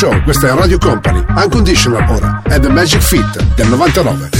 Show. Questa è Radio Company. Unconditional ora. È The Magic Fit del 99.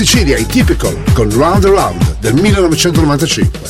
Sicilia, i Typical con Round Around del 1995.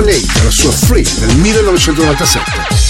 Nate, la sua Free nel 1997.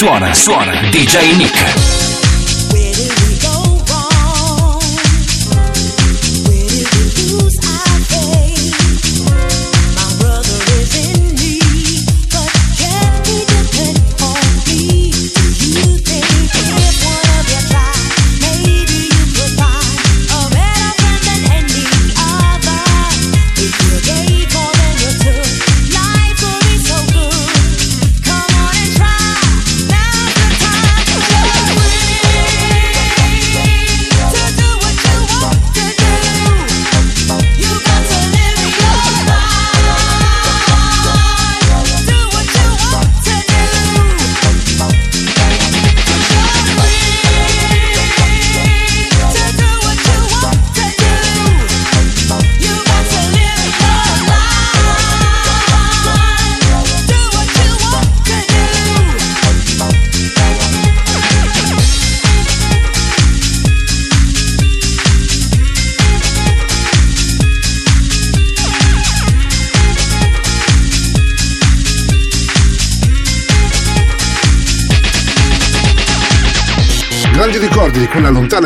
90. Suona, suona, DJ Nick.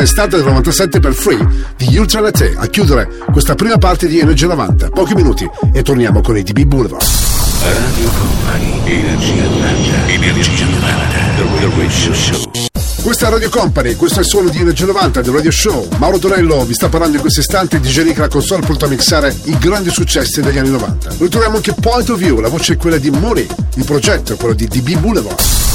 Estate del 97 per Free di Ultra Latte a chiudere questa prima parte di Energia 90. Pochi minuti e torniamo con i DB Boulevard. Radio Company, Energia 90, Energia 90, The Radio Show. Questa è Radio Company, questo è il suono di Energia 90 del Radio Show. Mauro Torello vi sta parlando in questo istante di Genica la console pronto a mixare i grandi successi degli anni 90. Ritroviamo anche Point of View, la voce è quella di Mori, il progetto è quello di DB Boulevard.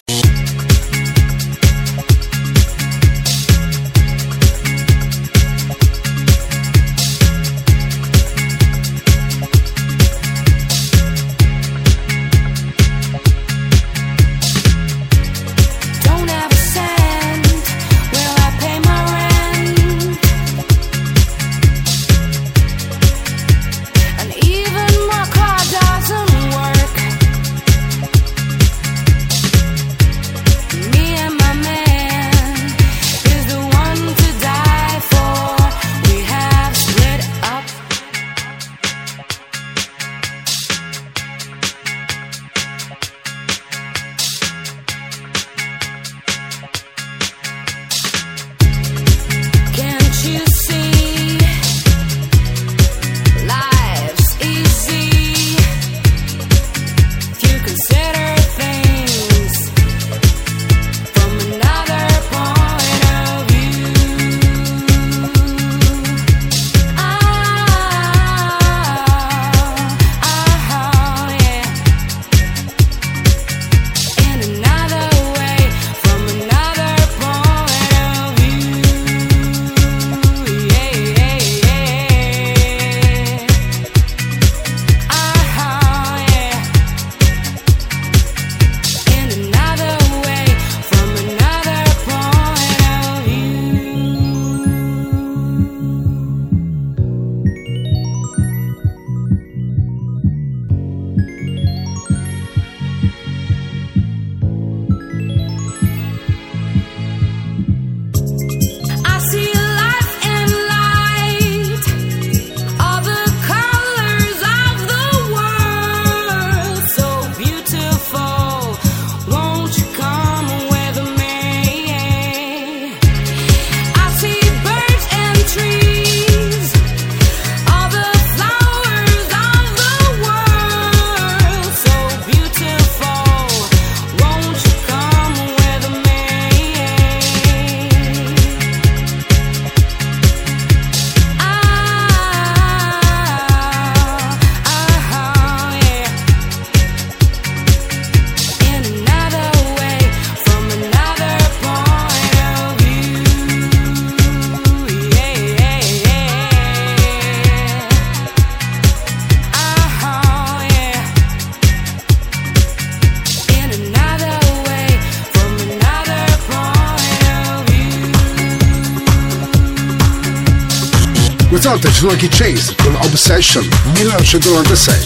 Excellent to say.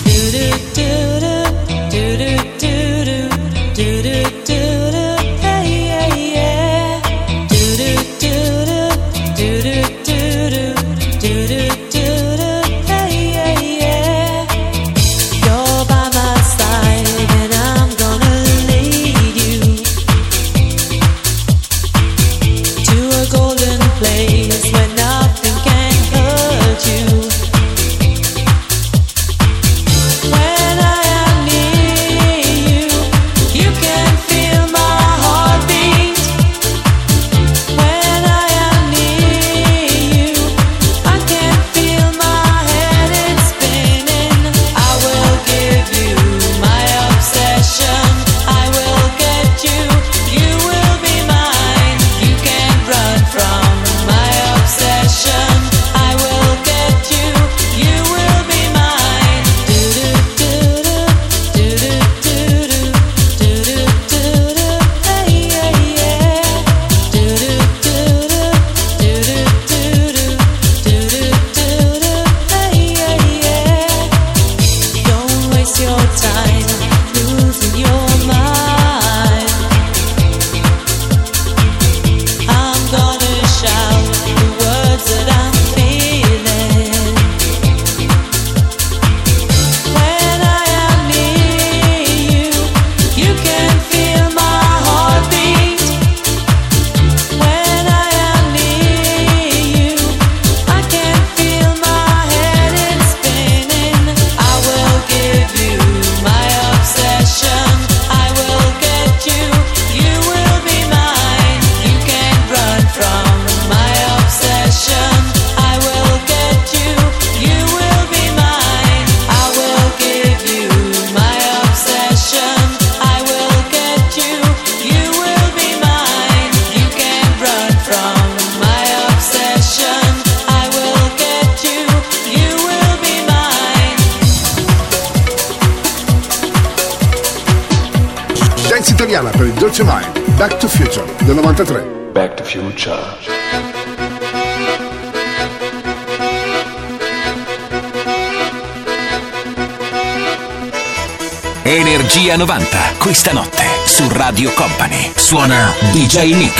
Suona DJ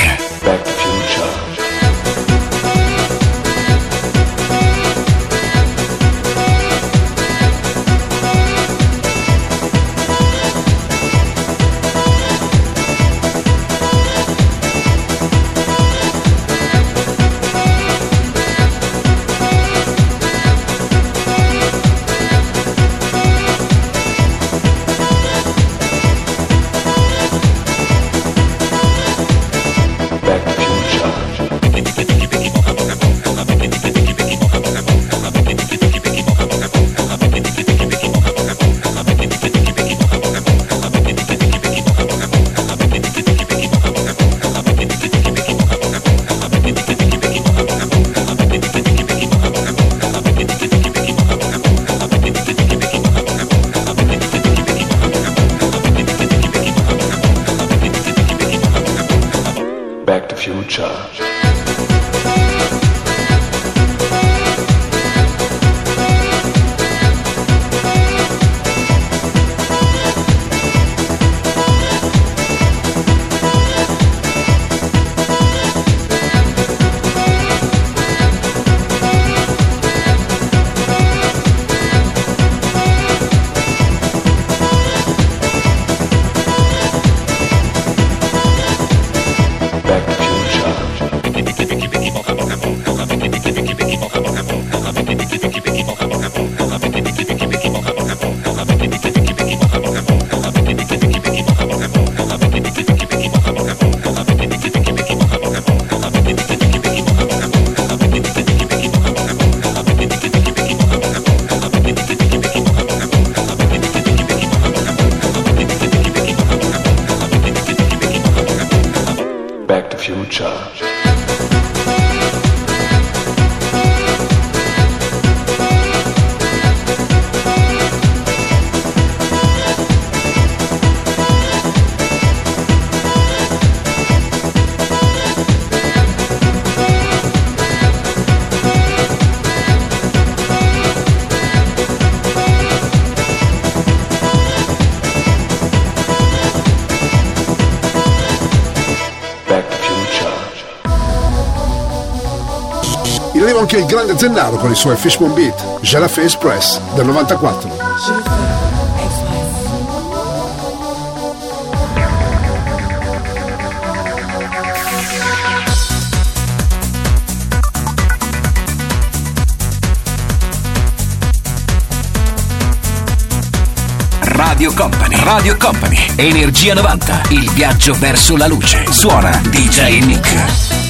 future. Anche il grande Zennaro con i suoi Fishbone Beat, Jalafe Express del 94. Radio Company. Radio Company. Energia 90. Il viaggio verso la luce. Suona DJ Nick.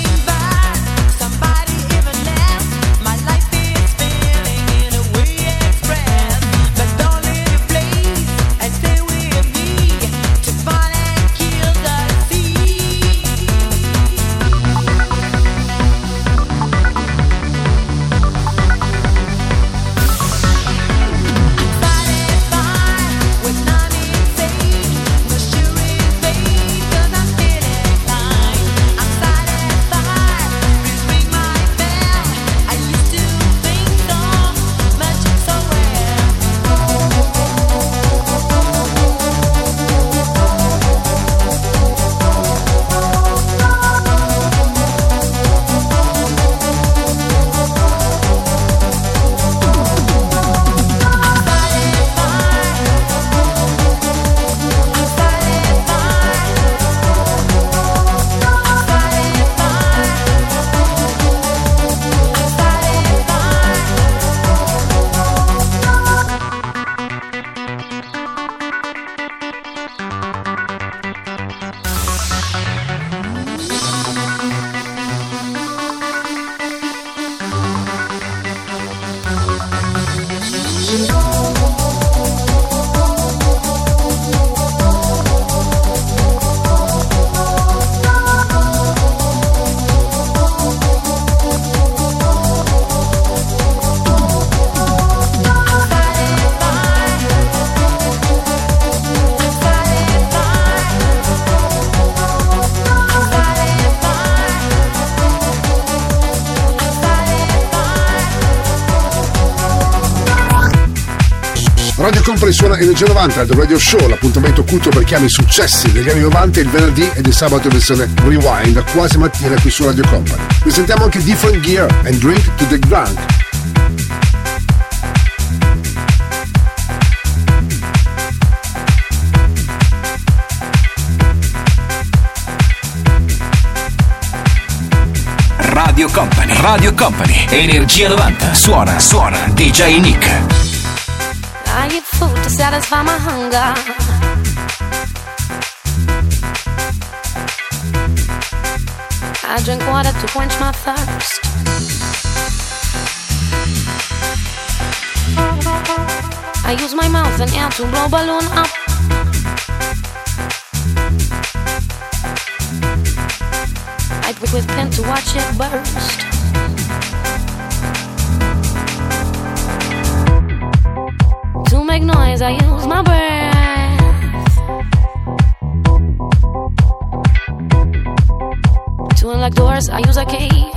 Suona Energia 90 The Radio Show, l'appuntamento culto per chi ama i successi degli anni 90 il venerdì ed il sabato in versione Rewind, quasi mattina qui su Radio Company. Presentiamo anche Different Gear and Drink to the Drunk. Radio Company, Radio Company, Energia 90, suona, suona, DJ Nick. I eat food to satisfy my hunger. I drink water to quench my thirst. I use my mouth and air to blow balloon up. I prick with pen to watch it burst. Make noise, I use my breath. To unlock doors, I use a key.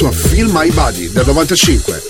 Sua Feel My Body del 95.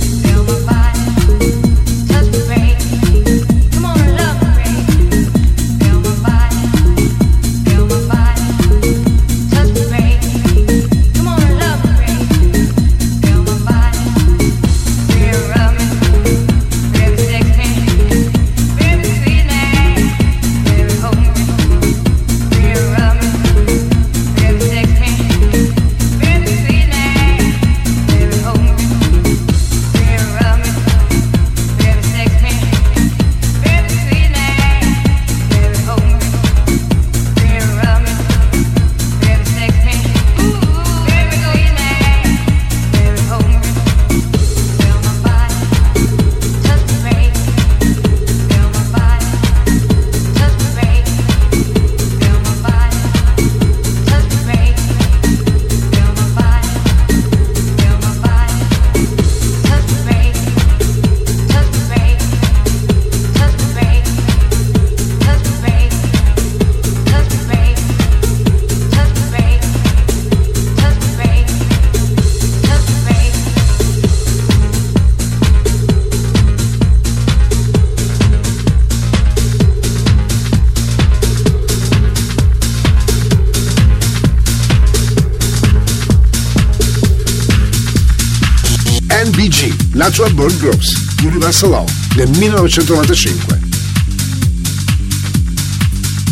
Born Groups, Universal Law, del 1995.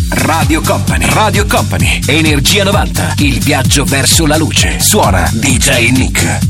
Radio Company, Radio Company, Energia 90, il viaggio verso la luce. Suona DJ Nick.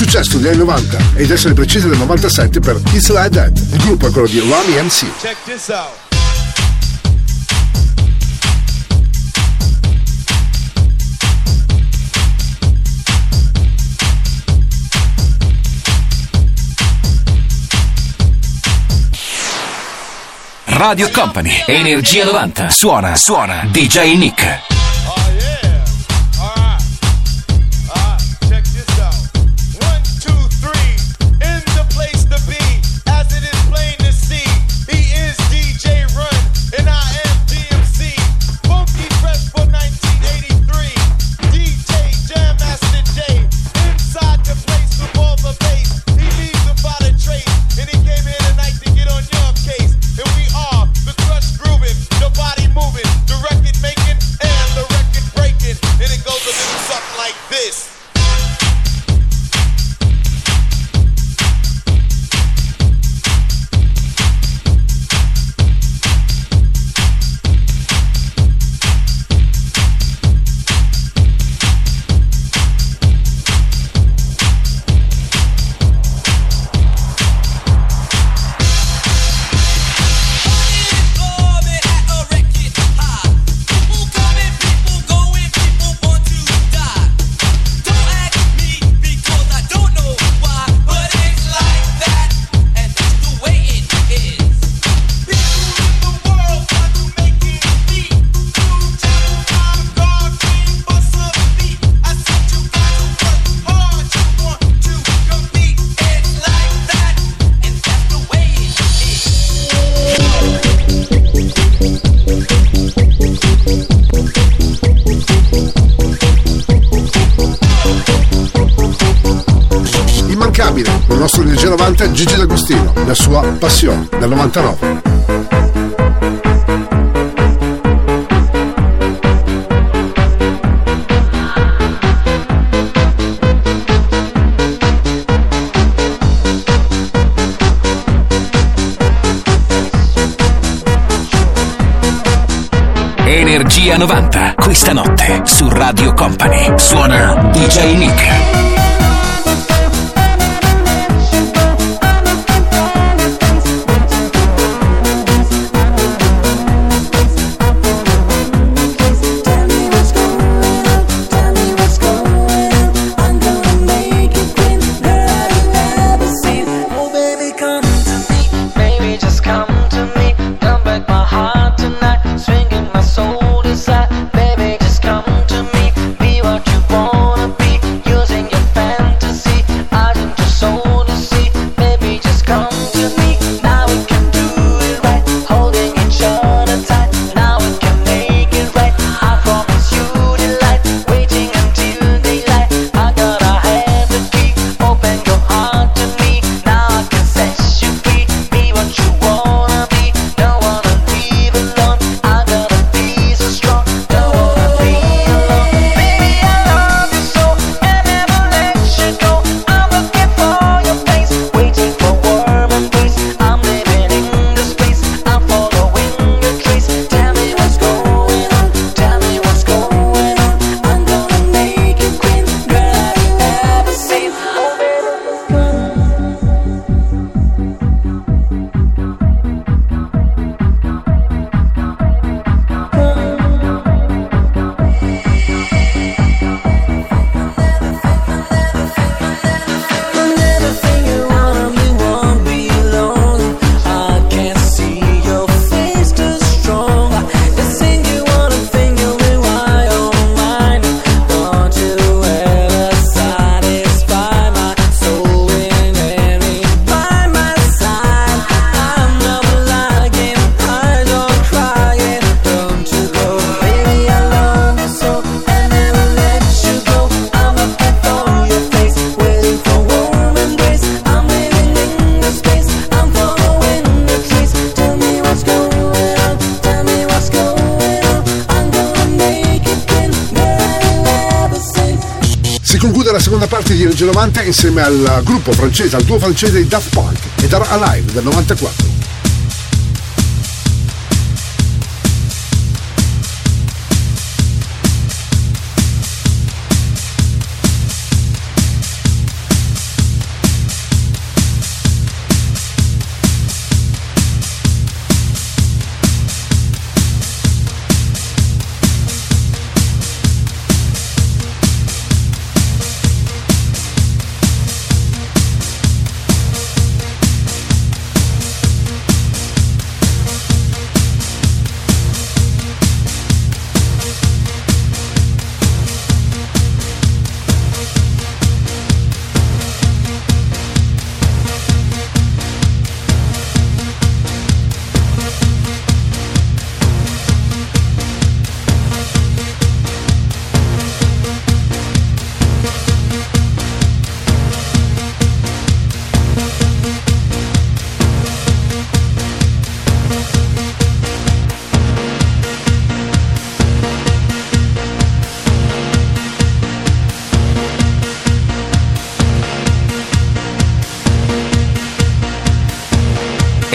Successo degli anni 90 ed essere precisi del 97 per It's Like That. Il gruppo è quello di Rami MC. Check this out. Radio Company, Energia 90. Suona, suona, DJ Nick. Sua passione, dal 99. Energia 90 insieme al gruppo francese, al duo francese di Daft Punk ed era Alive del 94.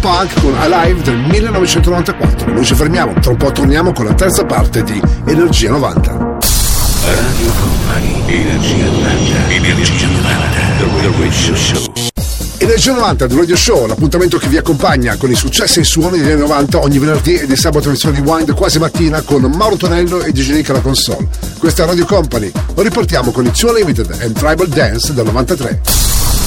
Punk con Alive del 1994. Noi ci fermiamo, tra un po' torniamo con la terza parte di Energia 90. Radio Company, Energia 90, Energia 90, The Radio Show. Energia 90 The Radio Show, l'appuntamento che vi accompagna con i successi e i suoni degli anni 90 ogni venerdì e di sabato edizione di Wind quasi mattina con Mauro Tonello e DJ Nick alla console. Questa è Radio Company. Lo riportiamo con It's Limited and Tribal Dance del 93.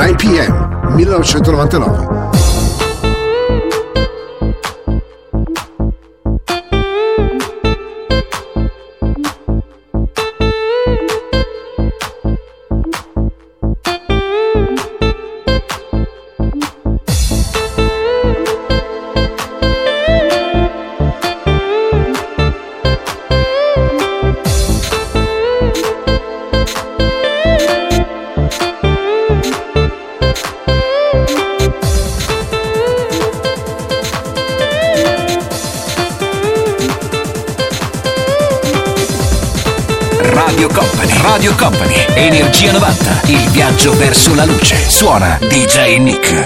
9 pm 1999. Luce. Suona DJ Nick.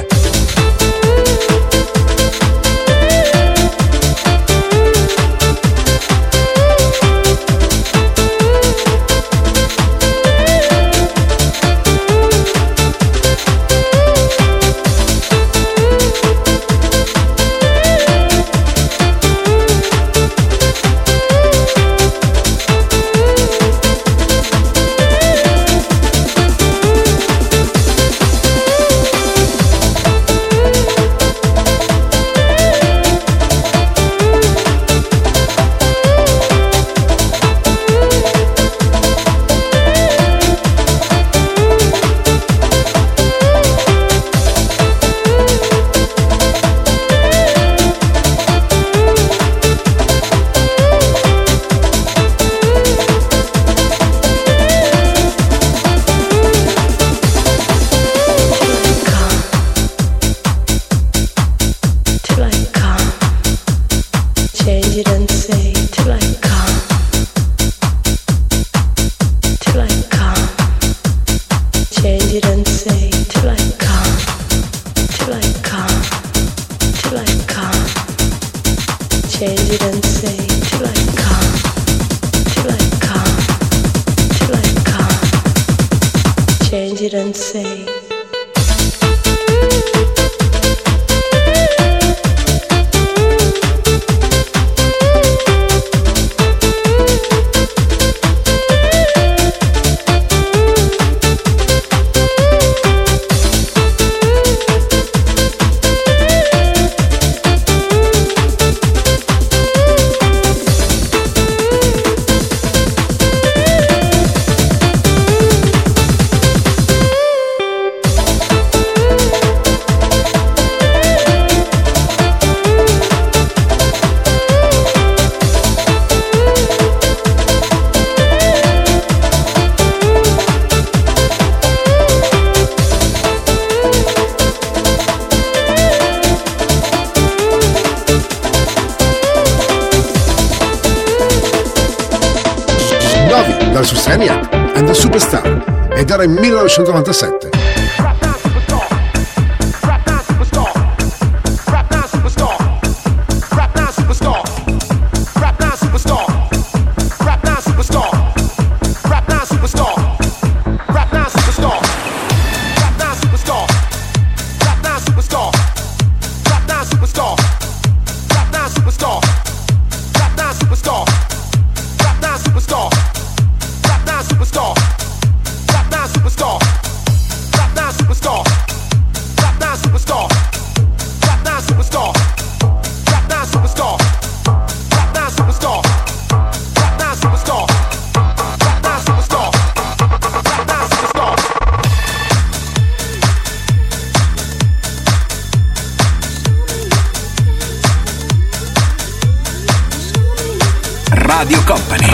Era il 1997.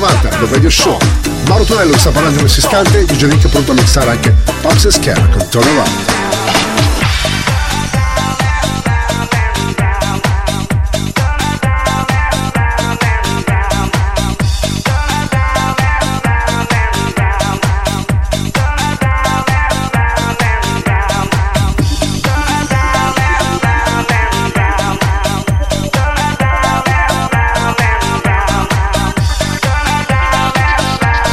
90, The Radio Show. Mauro Tonello sta parlando in questo istante, Nick è pronto a mixare anche Pops e Scare con Turn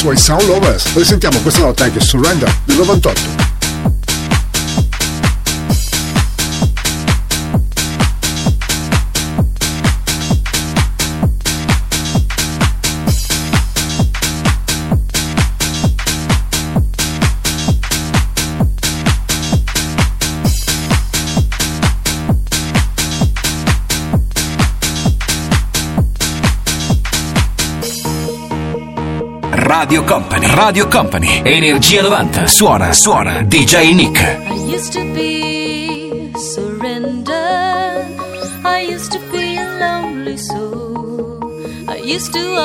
Suoi Sound Lovers. Lo sentiamo questa notte anche su Random del 98. Radio Company. Radio Company. Energia 90. Suona, suona. DJ Nick. I used to be surrender. I used to feel lonely so. I used to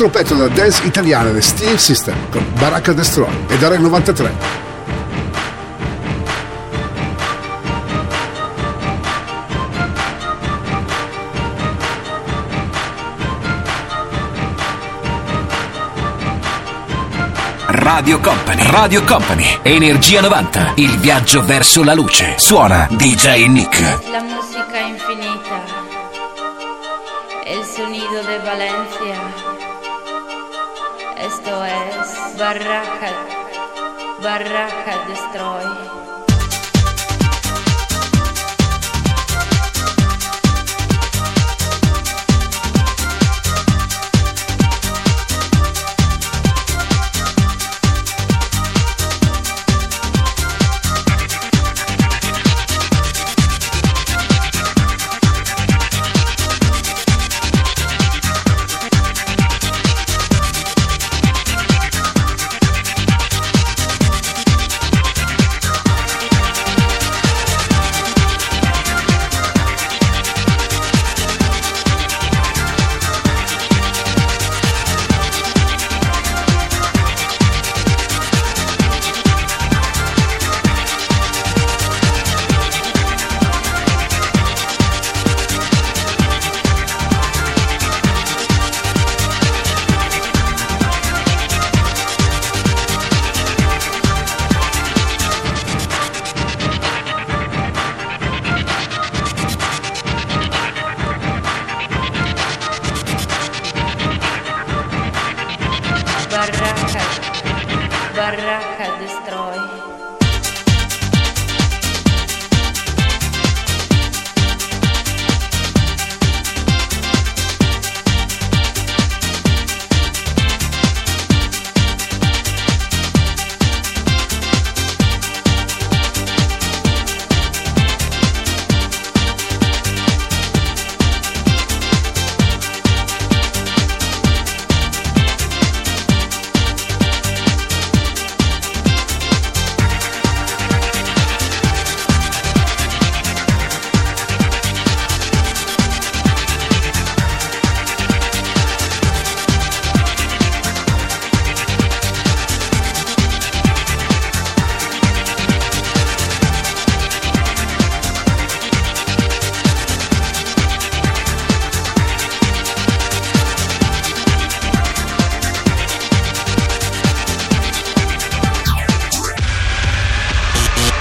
Altro pezzo da dance italiana di Steve System con Baracca Destroy ed era il 93. Radio Company. Radio Company. Energia 90. Il viaggio verso la luce. Suona DJ Nick. La música infinita. El sonido de Valencia. Barraca. Barraca Destroy.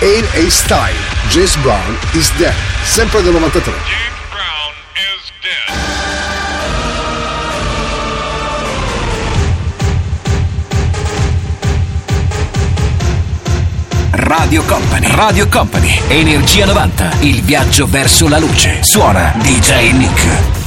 A Style, James Brown is Dead, sempre del 93. Radio Company, Radio Company, Energia 90, il viaggio verso la luce. Suona DJ Nick.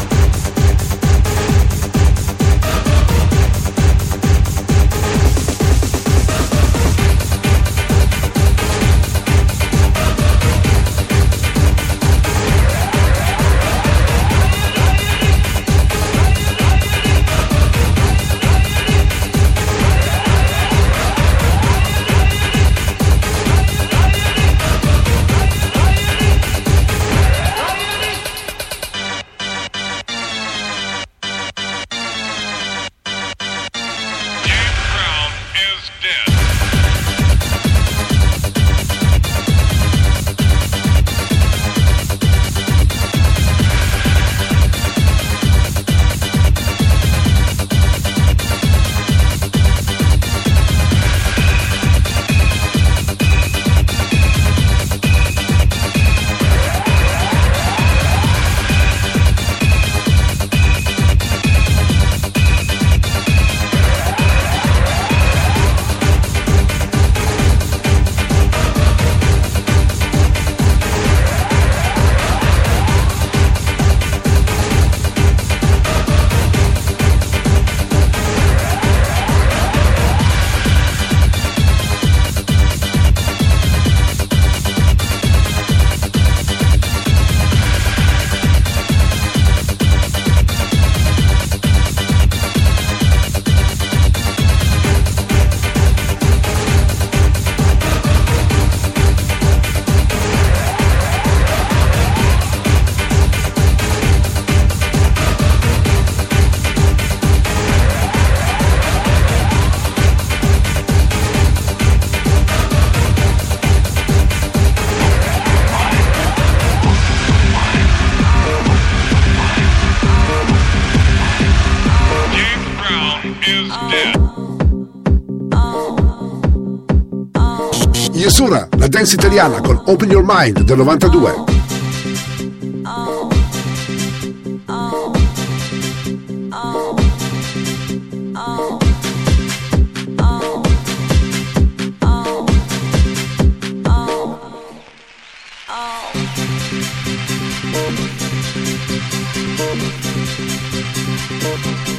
Dance italiana con Open Your Mind del 92.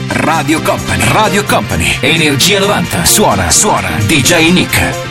Radio Company, Radio Company, Energia 90, suona, suona, DJ Nick.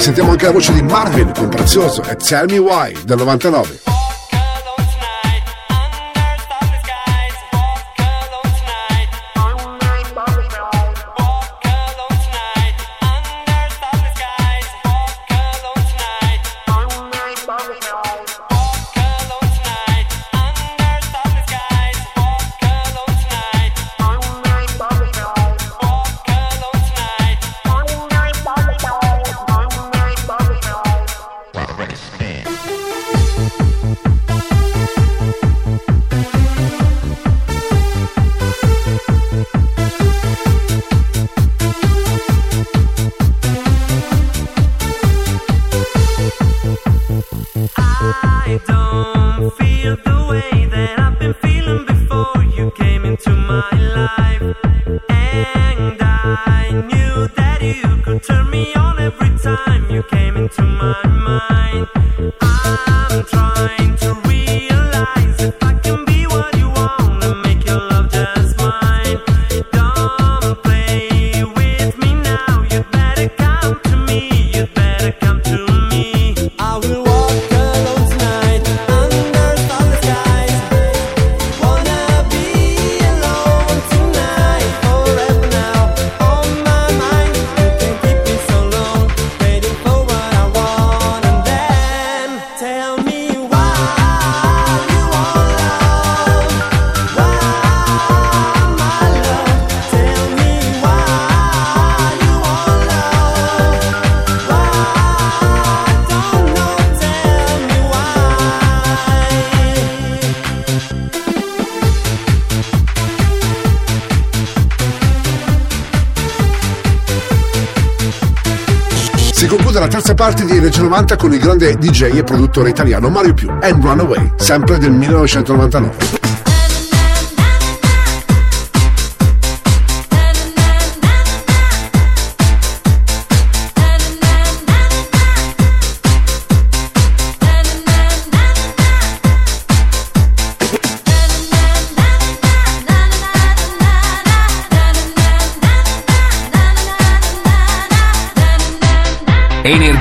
Sentiamo anche la voce di Marvin con Prezioso e Tell Me Why del 99. Terza parte di Energia 90 con il grande DJ e produttore italiano Mario Più and Runaway, sempre del 1999.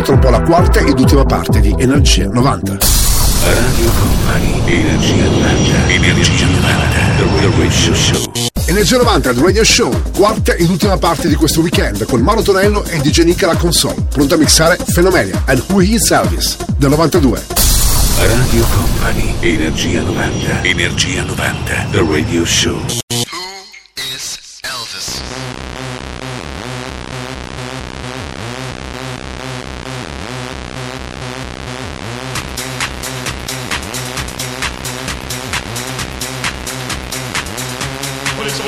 Fermiamo tra un po' alla quarta ed ultima parte di Energia 90. Radio Company, Energia 90, Energia 90, The Radio Show. Energia 90 The Radio Show, quarta ed ultima parte di questo weekend con Mauro Tonello e DJ Nick alla console, pronto a mixare Fenomenia and Who Is Elvis del 92. Radio Company, Energia 90, Energia 90, The Radio Show.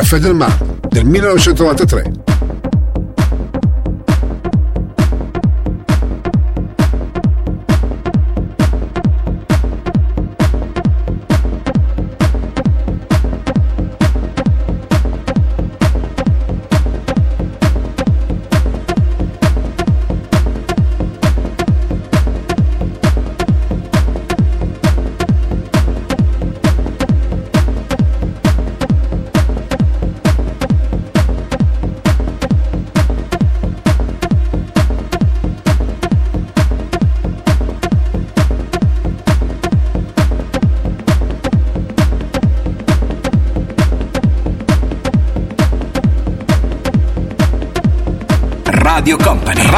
Caffè del Mar, del 1993.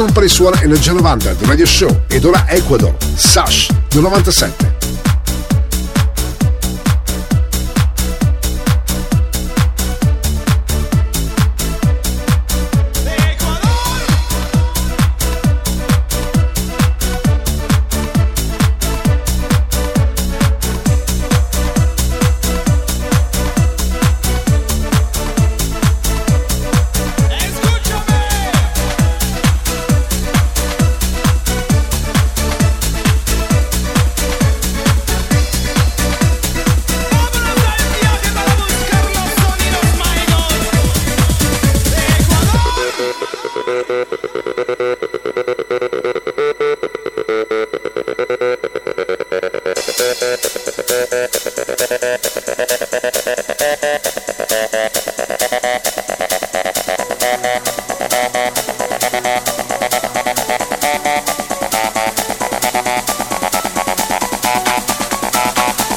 Company suona Energia 90 The Radio Show ed ora Ecuador, Sash del 97.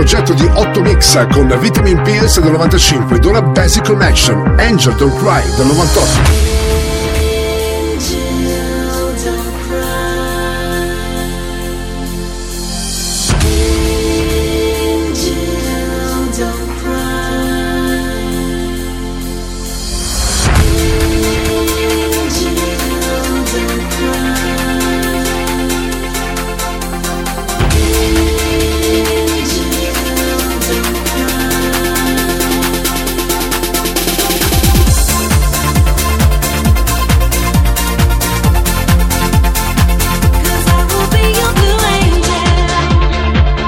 Progetto di 8 mix con Vitamin Pills del 95 ed ora Basic Connection, Angel Don't Cry del 98.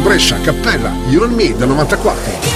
Brescia, Cappella, You and Me del 94.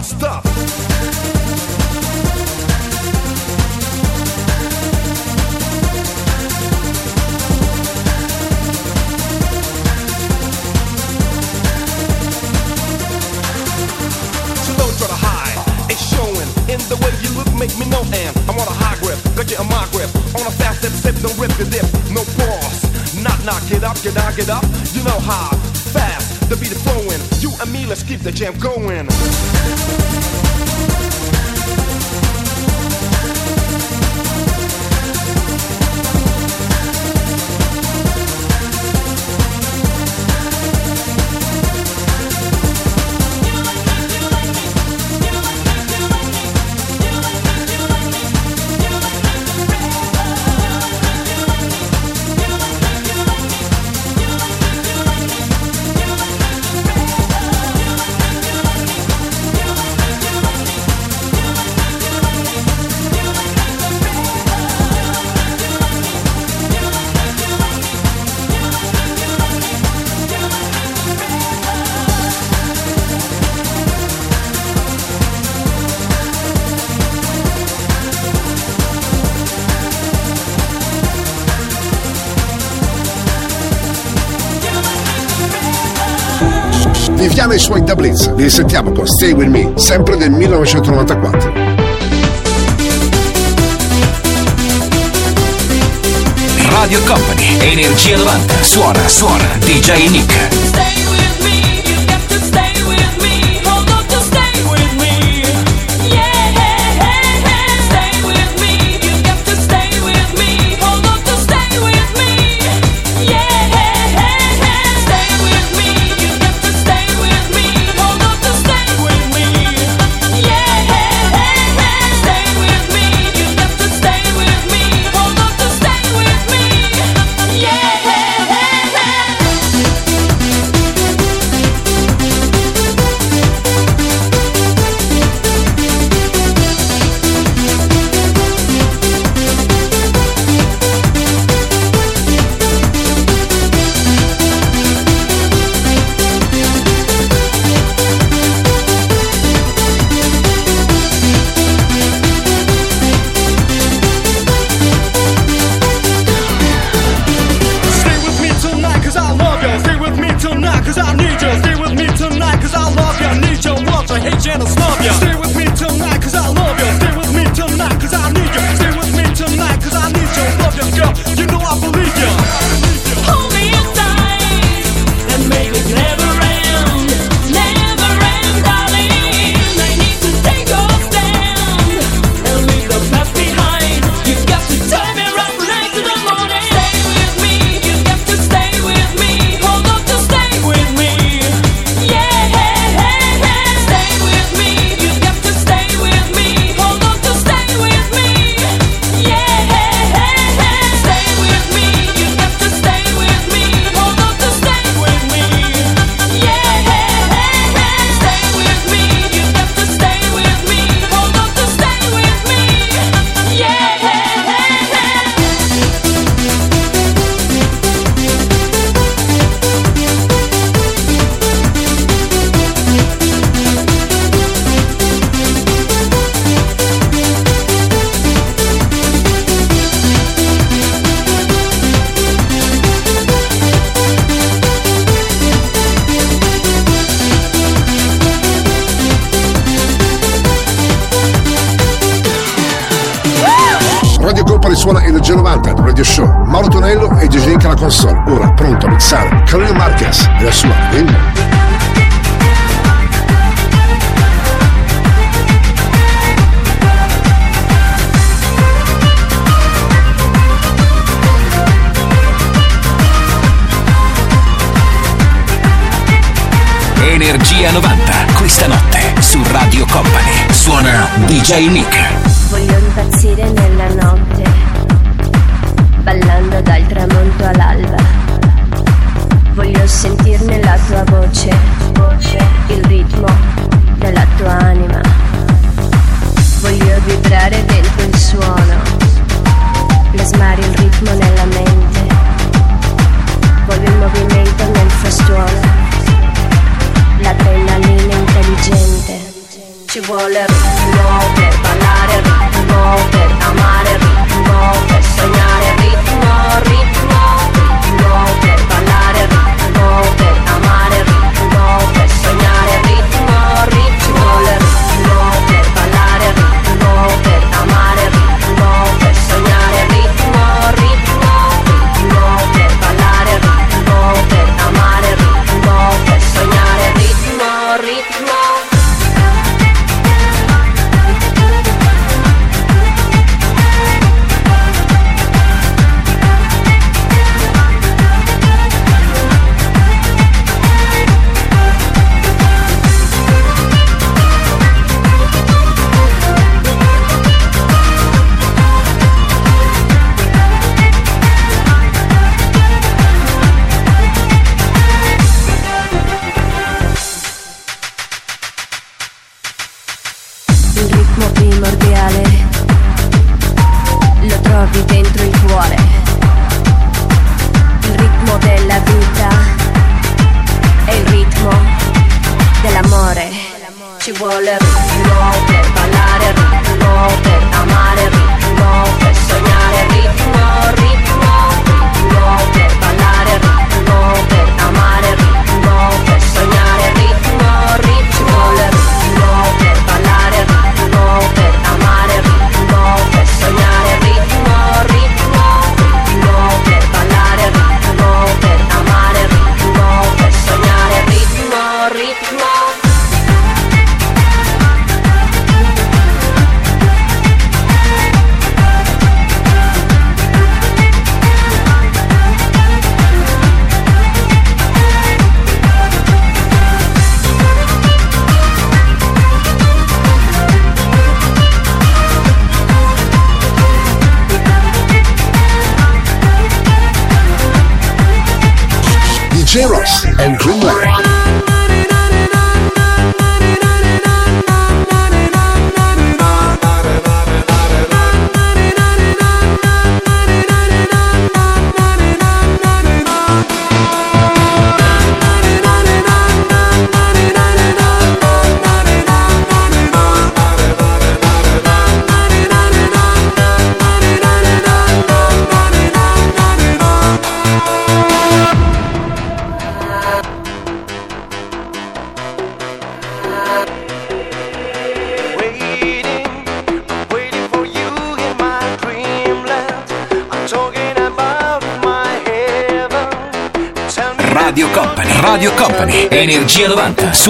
Non-stop. in the way you look. Make me know and I'm on a high grip, got you on my grip. On a fast step, sip, don't rip your dip No pause, knock, knock, get up, get down, get up. You know how, let's keep the jam going e i suoi Da Blitz. Li sentiamo con Stay With Me, sempre del 1994. Radio Company, Energia 90, suona, suona, DJ Nick.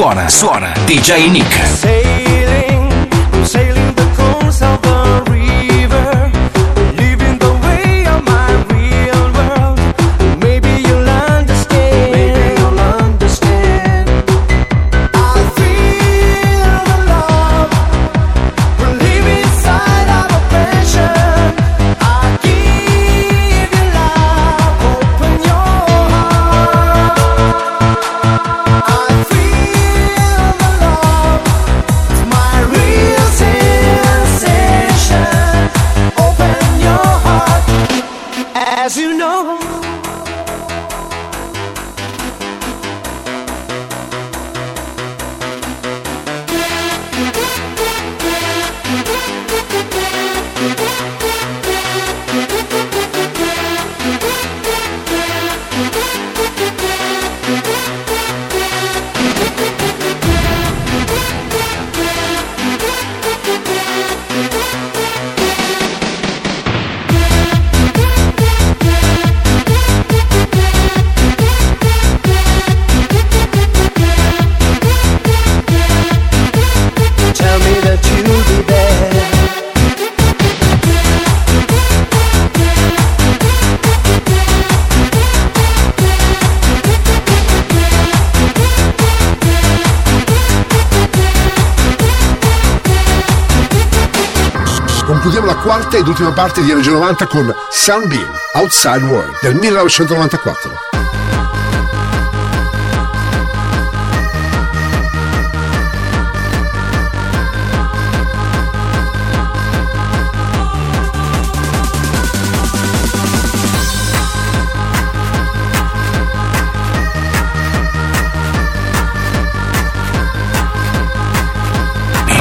Suona, suona, DJ Nick. Ed ultima parte di Energia 90 con Sunbeam, Outside World del 1994.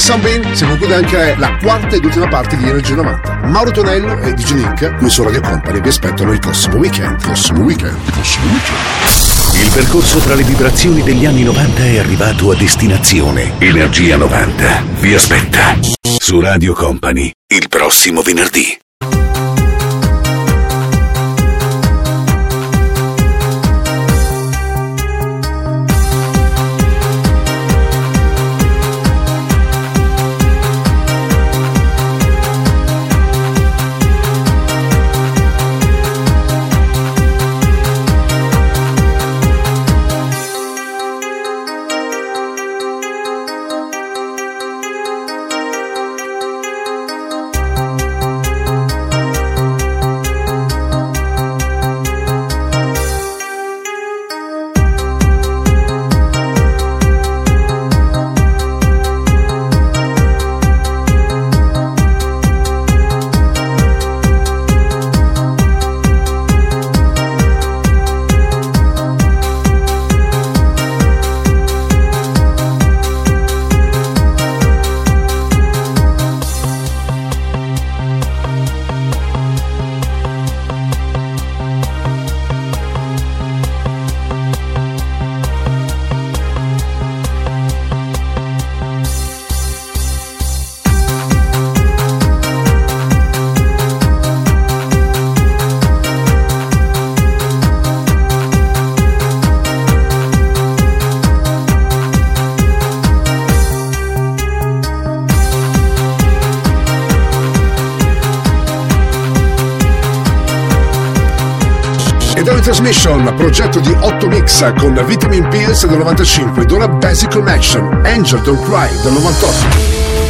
Sunbeam si conclude anche la quarta ed ultima parte di Energia 90. Mauro Tonello e DJ Nick, qui su Radio Company, vi aspettano il prossimo weekend. Prossimo weekend. Prossimo weekend. Il percorso tra le vibrazioni degli anni 90 è arrivato a destinazione. Energia 90 vi aspetta su Radio Company il prossimo venerdì. Transmission, progetto di 8 mix con Vitamin Pills del 95 ed ora Basic Connection, Angel Don't Cry del 98.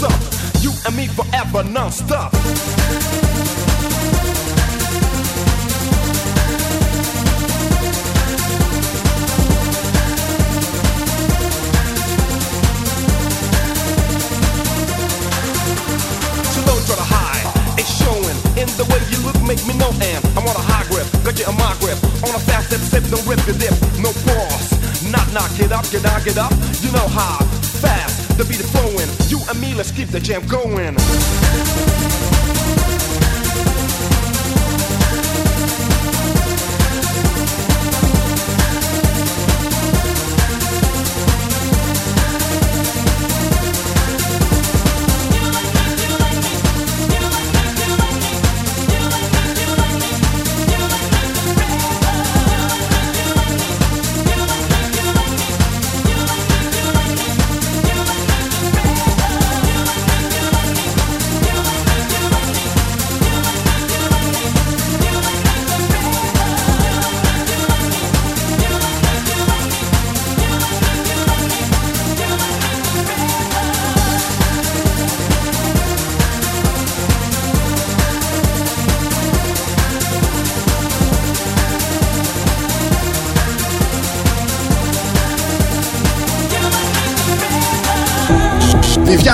What's up. You and me forever, non-stop. In the way you look make me know and I'm on a high grip, got you on my grip On a fast step, step, don't rip your lip No pause, knock, knock, get up, get down, get up me, let's keep the jam going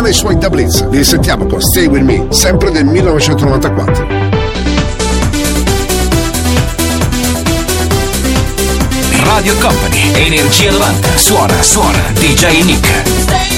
E i suoi Da Blitz. Li sentiamo con Stay With Me, sempre del 1994. Radio Company, Energia 90, suona, suona, DJ Nick.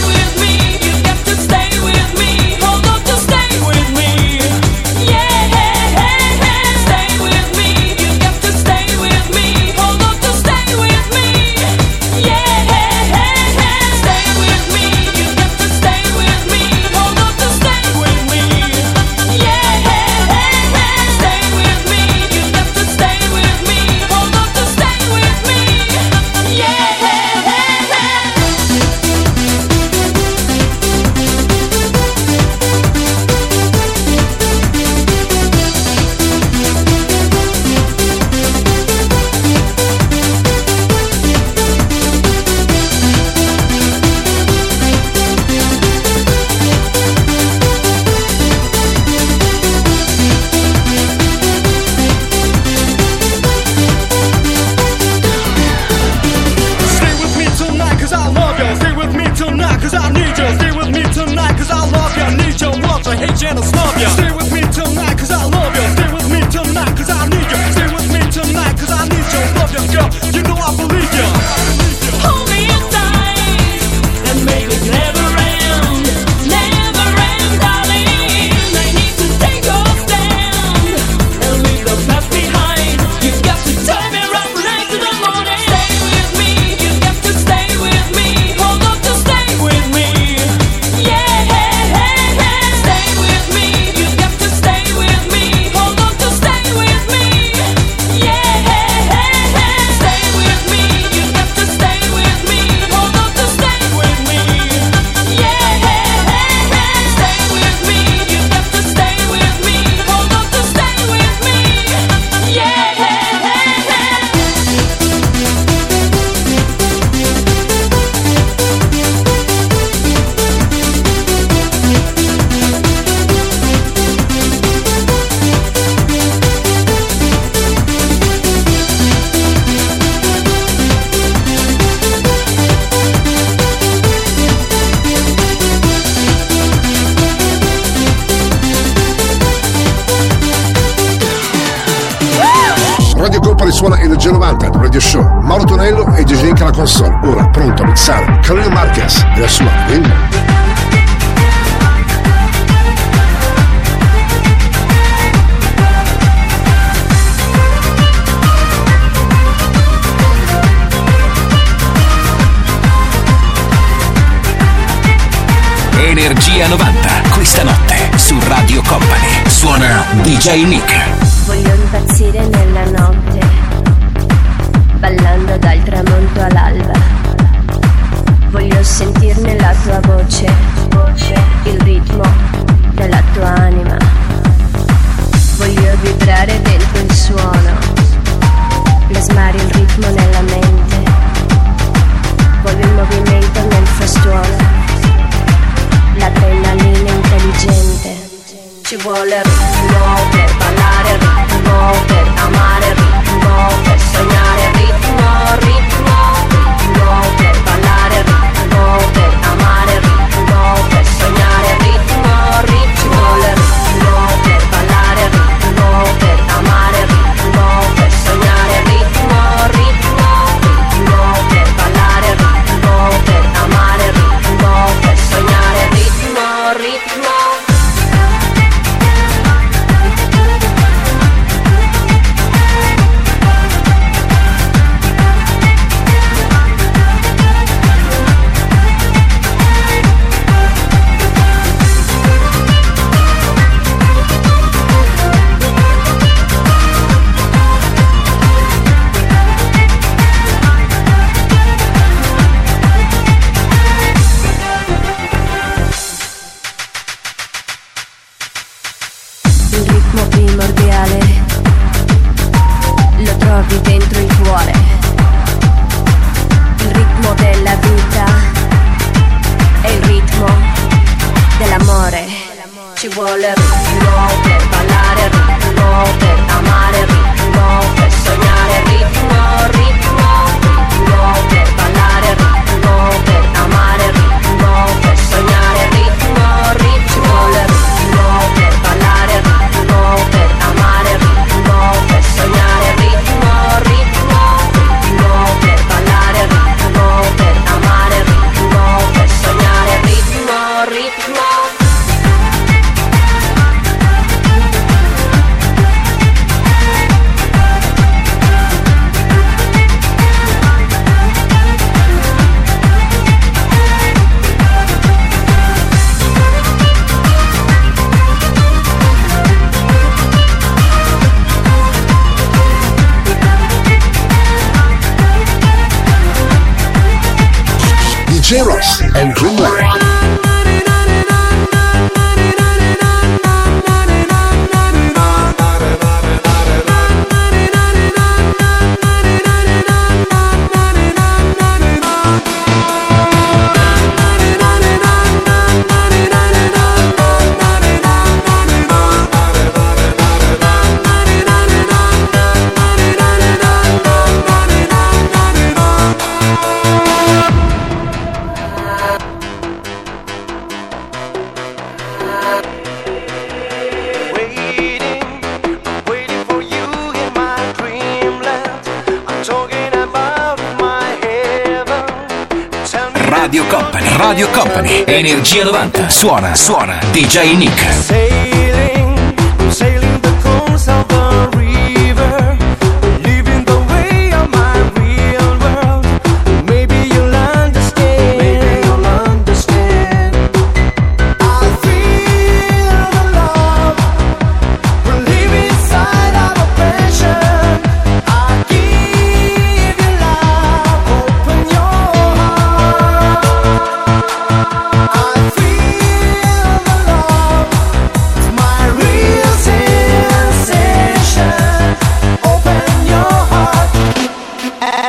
Suona, suona, DJ Nick.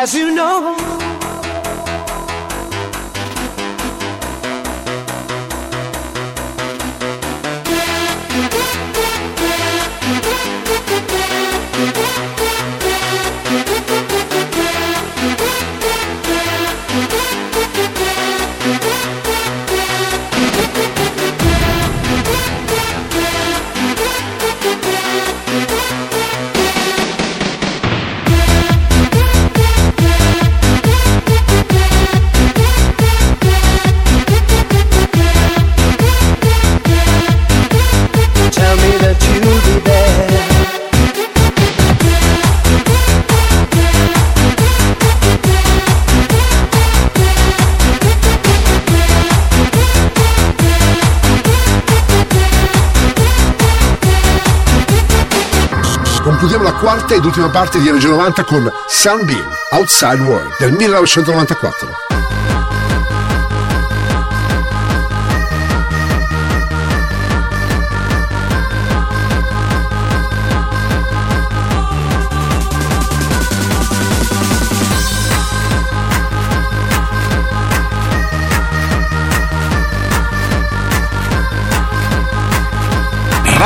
As you know. Ed ultima parte di Energia 90 con Sunbeam, Outside World del 1994.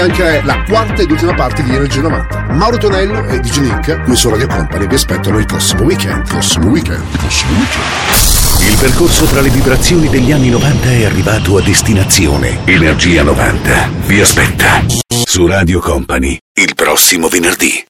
Conclude anche la quarta ed ultima parte di Energia 90. Mauro Tonello e DJ Nick, qui su Radio Company, vi aspettano il prossimo weekend. Prossimo weekend. Prossimo weekend. Il percorso tra le vibrazioni degli anni 90 è arrivato a destinazione. Energia 90 vi aspetta su Radio Company il prossimo venerdì.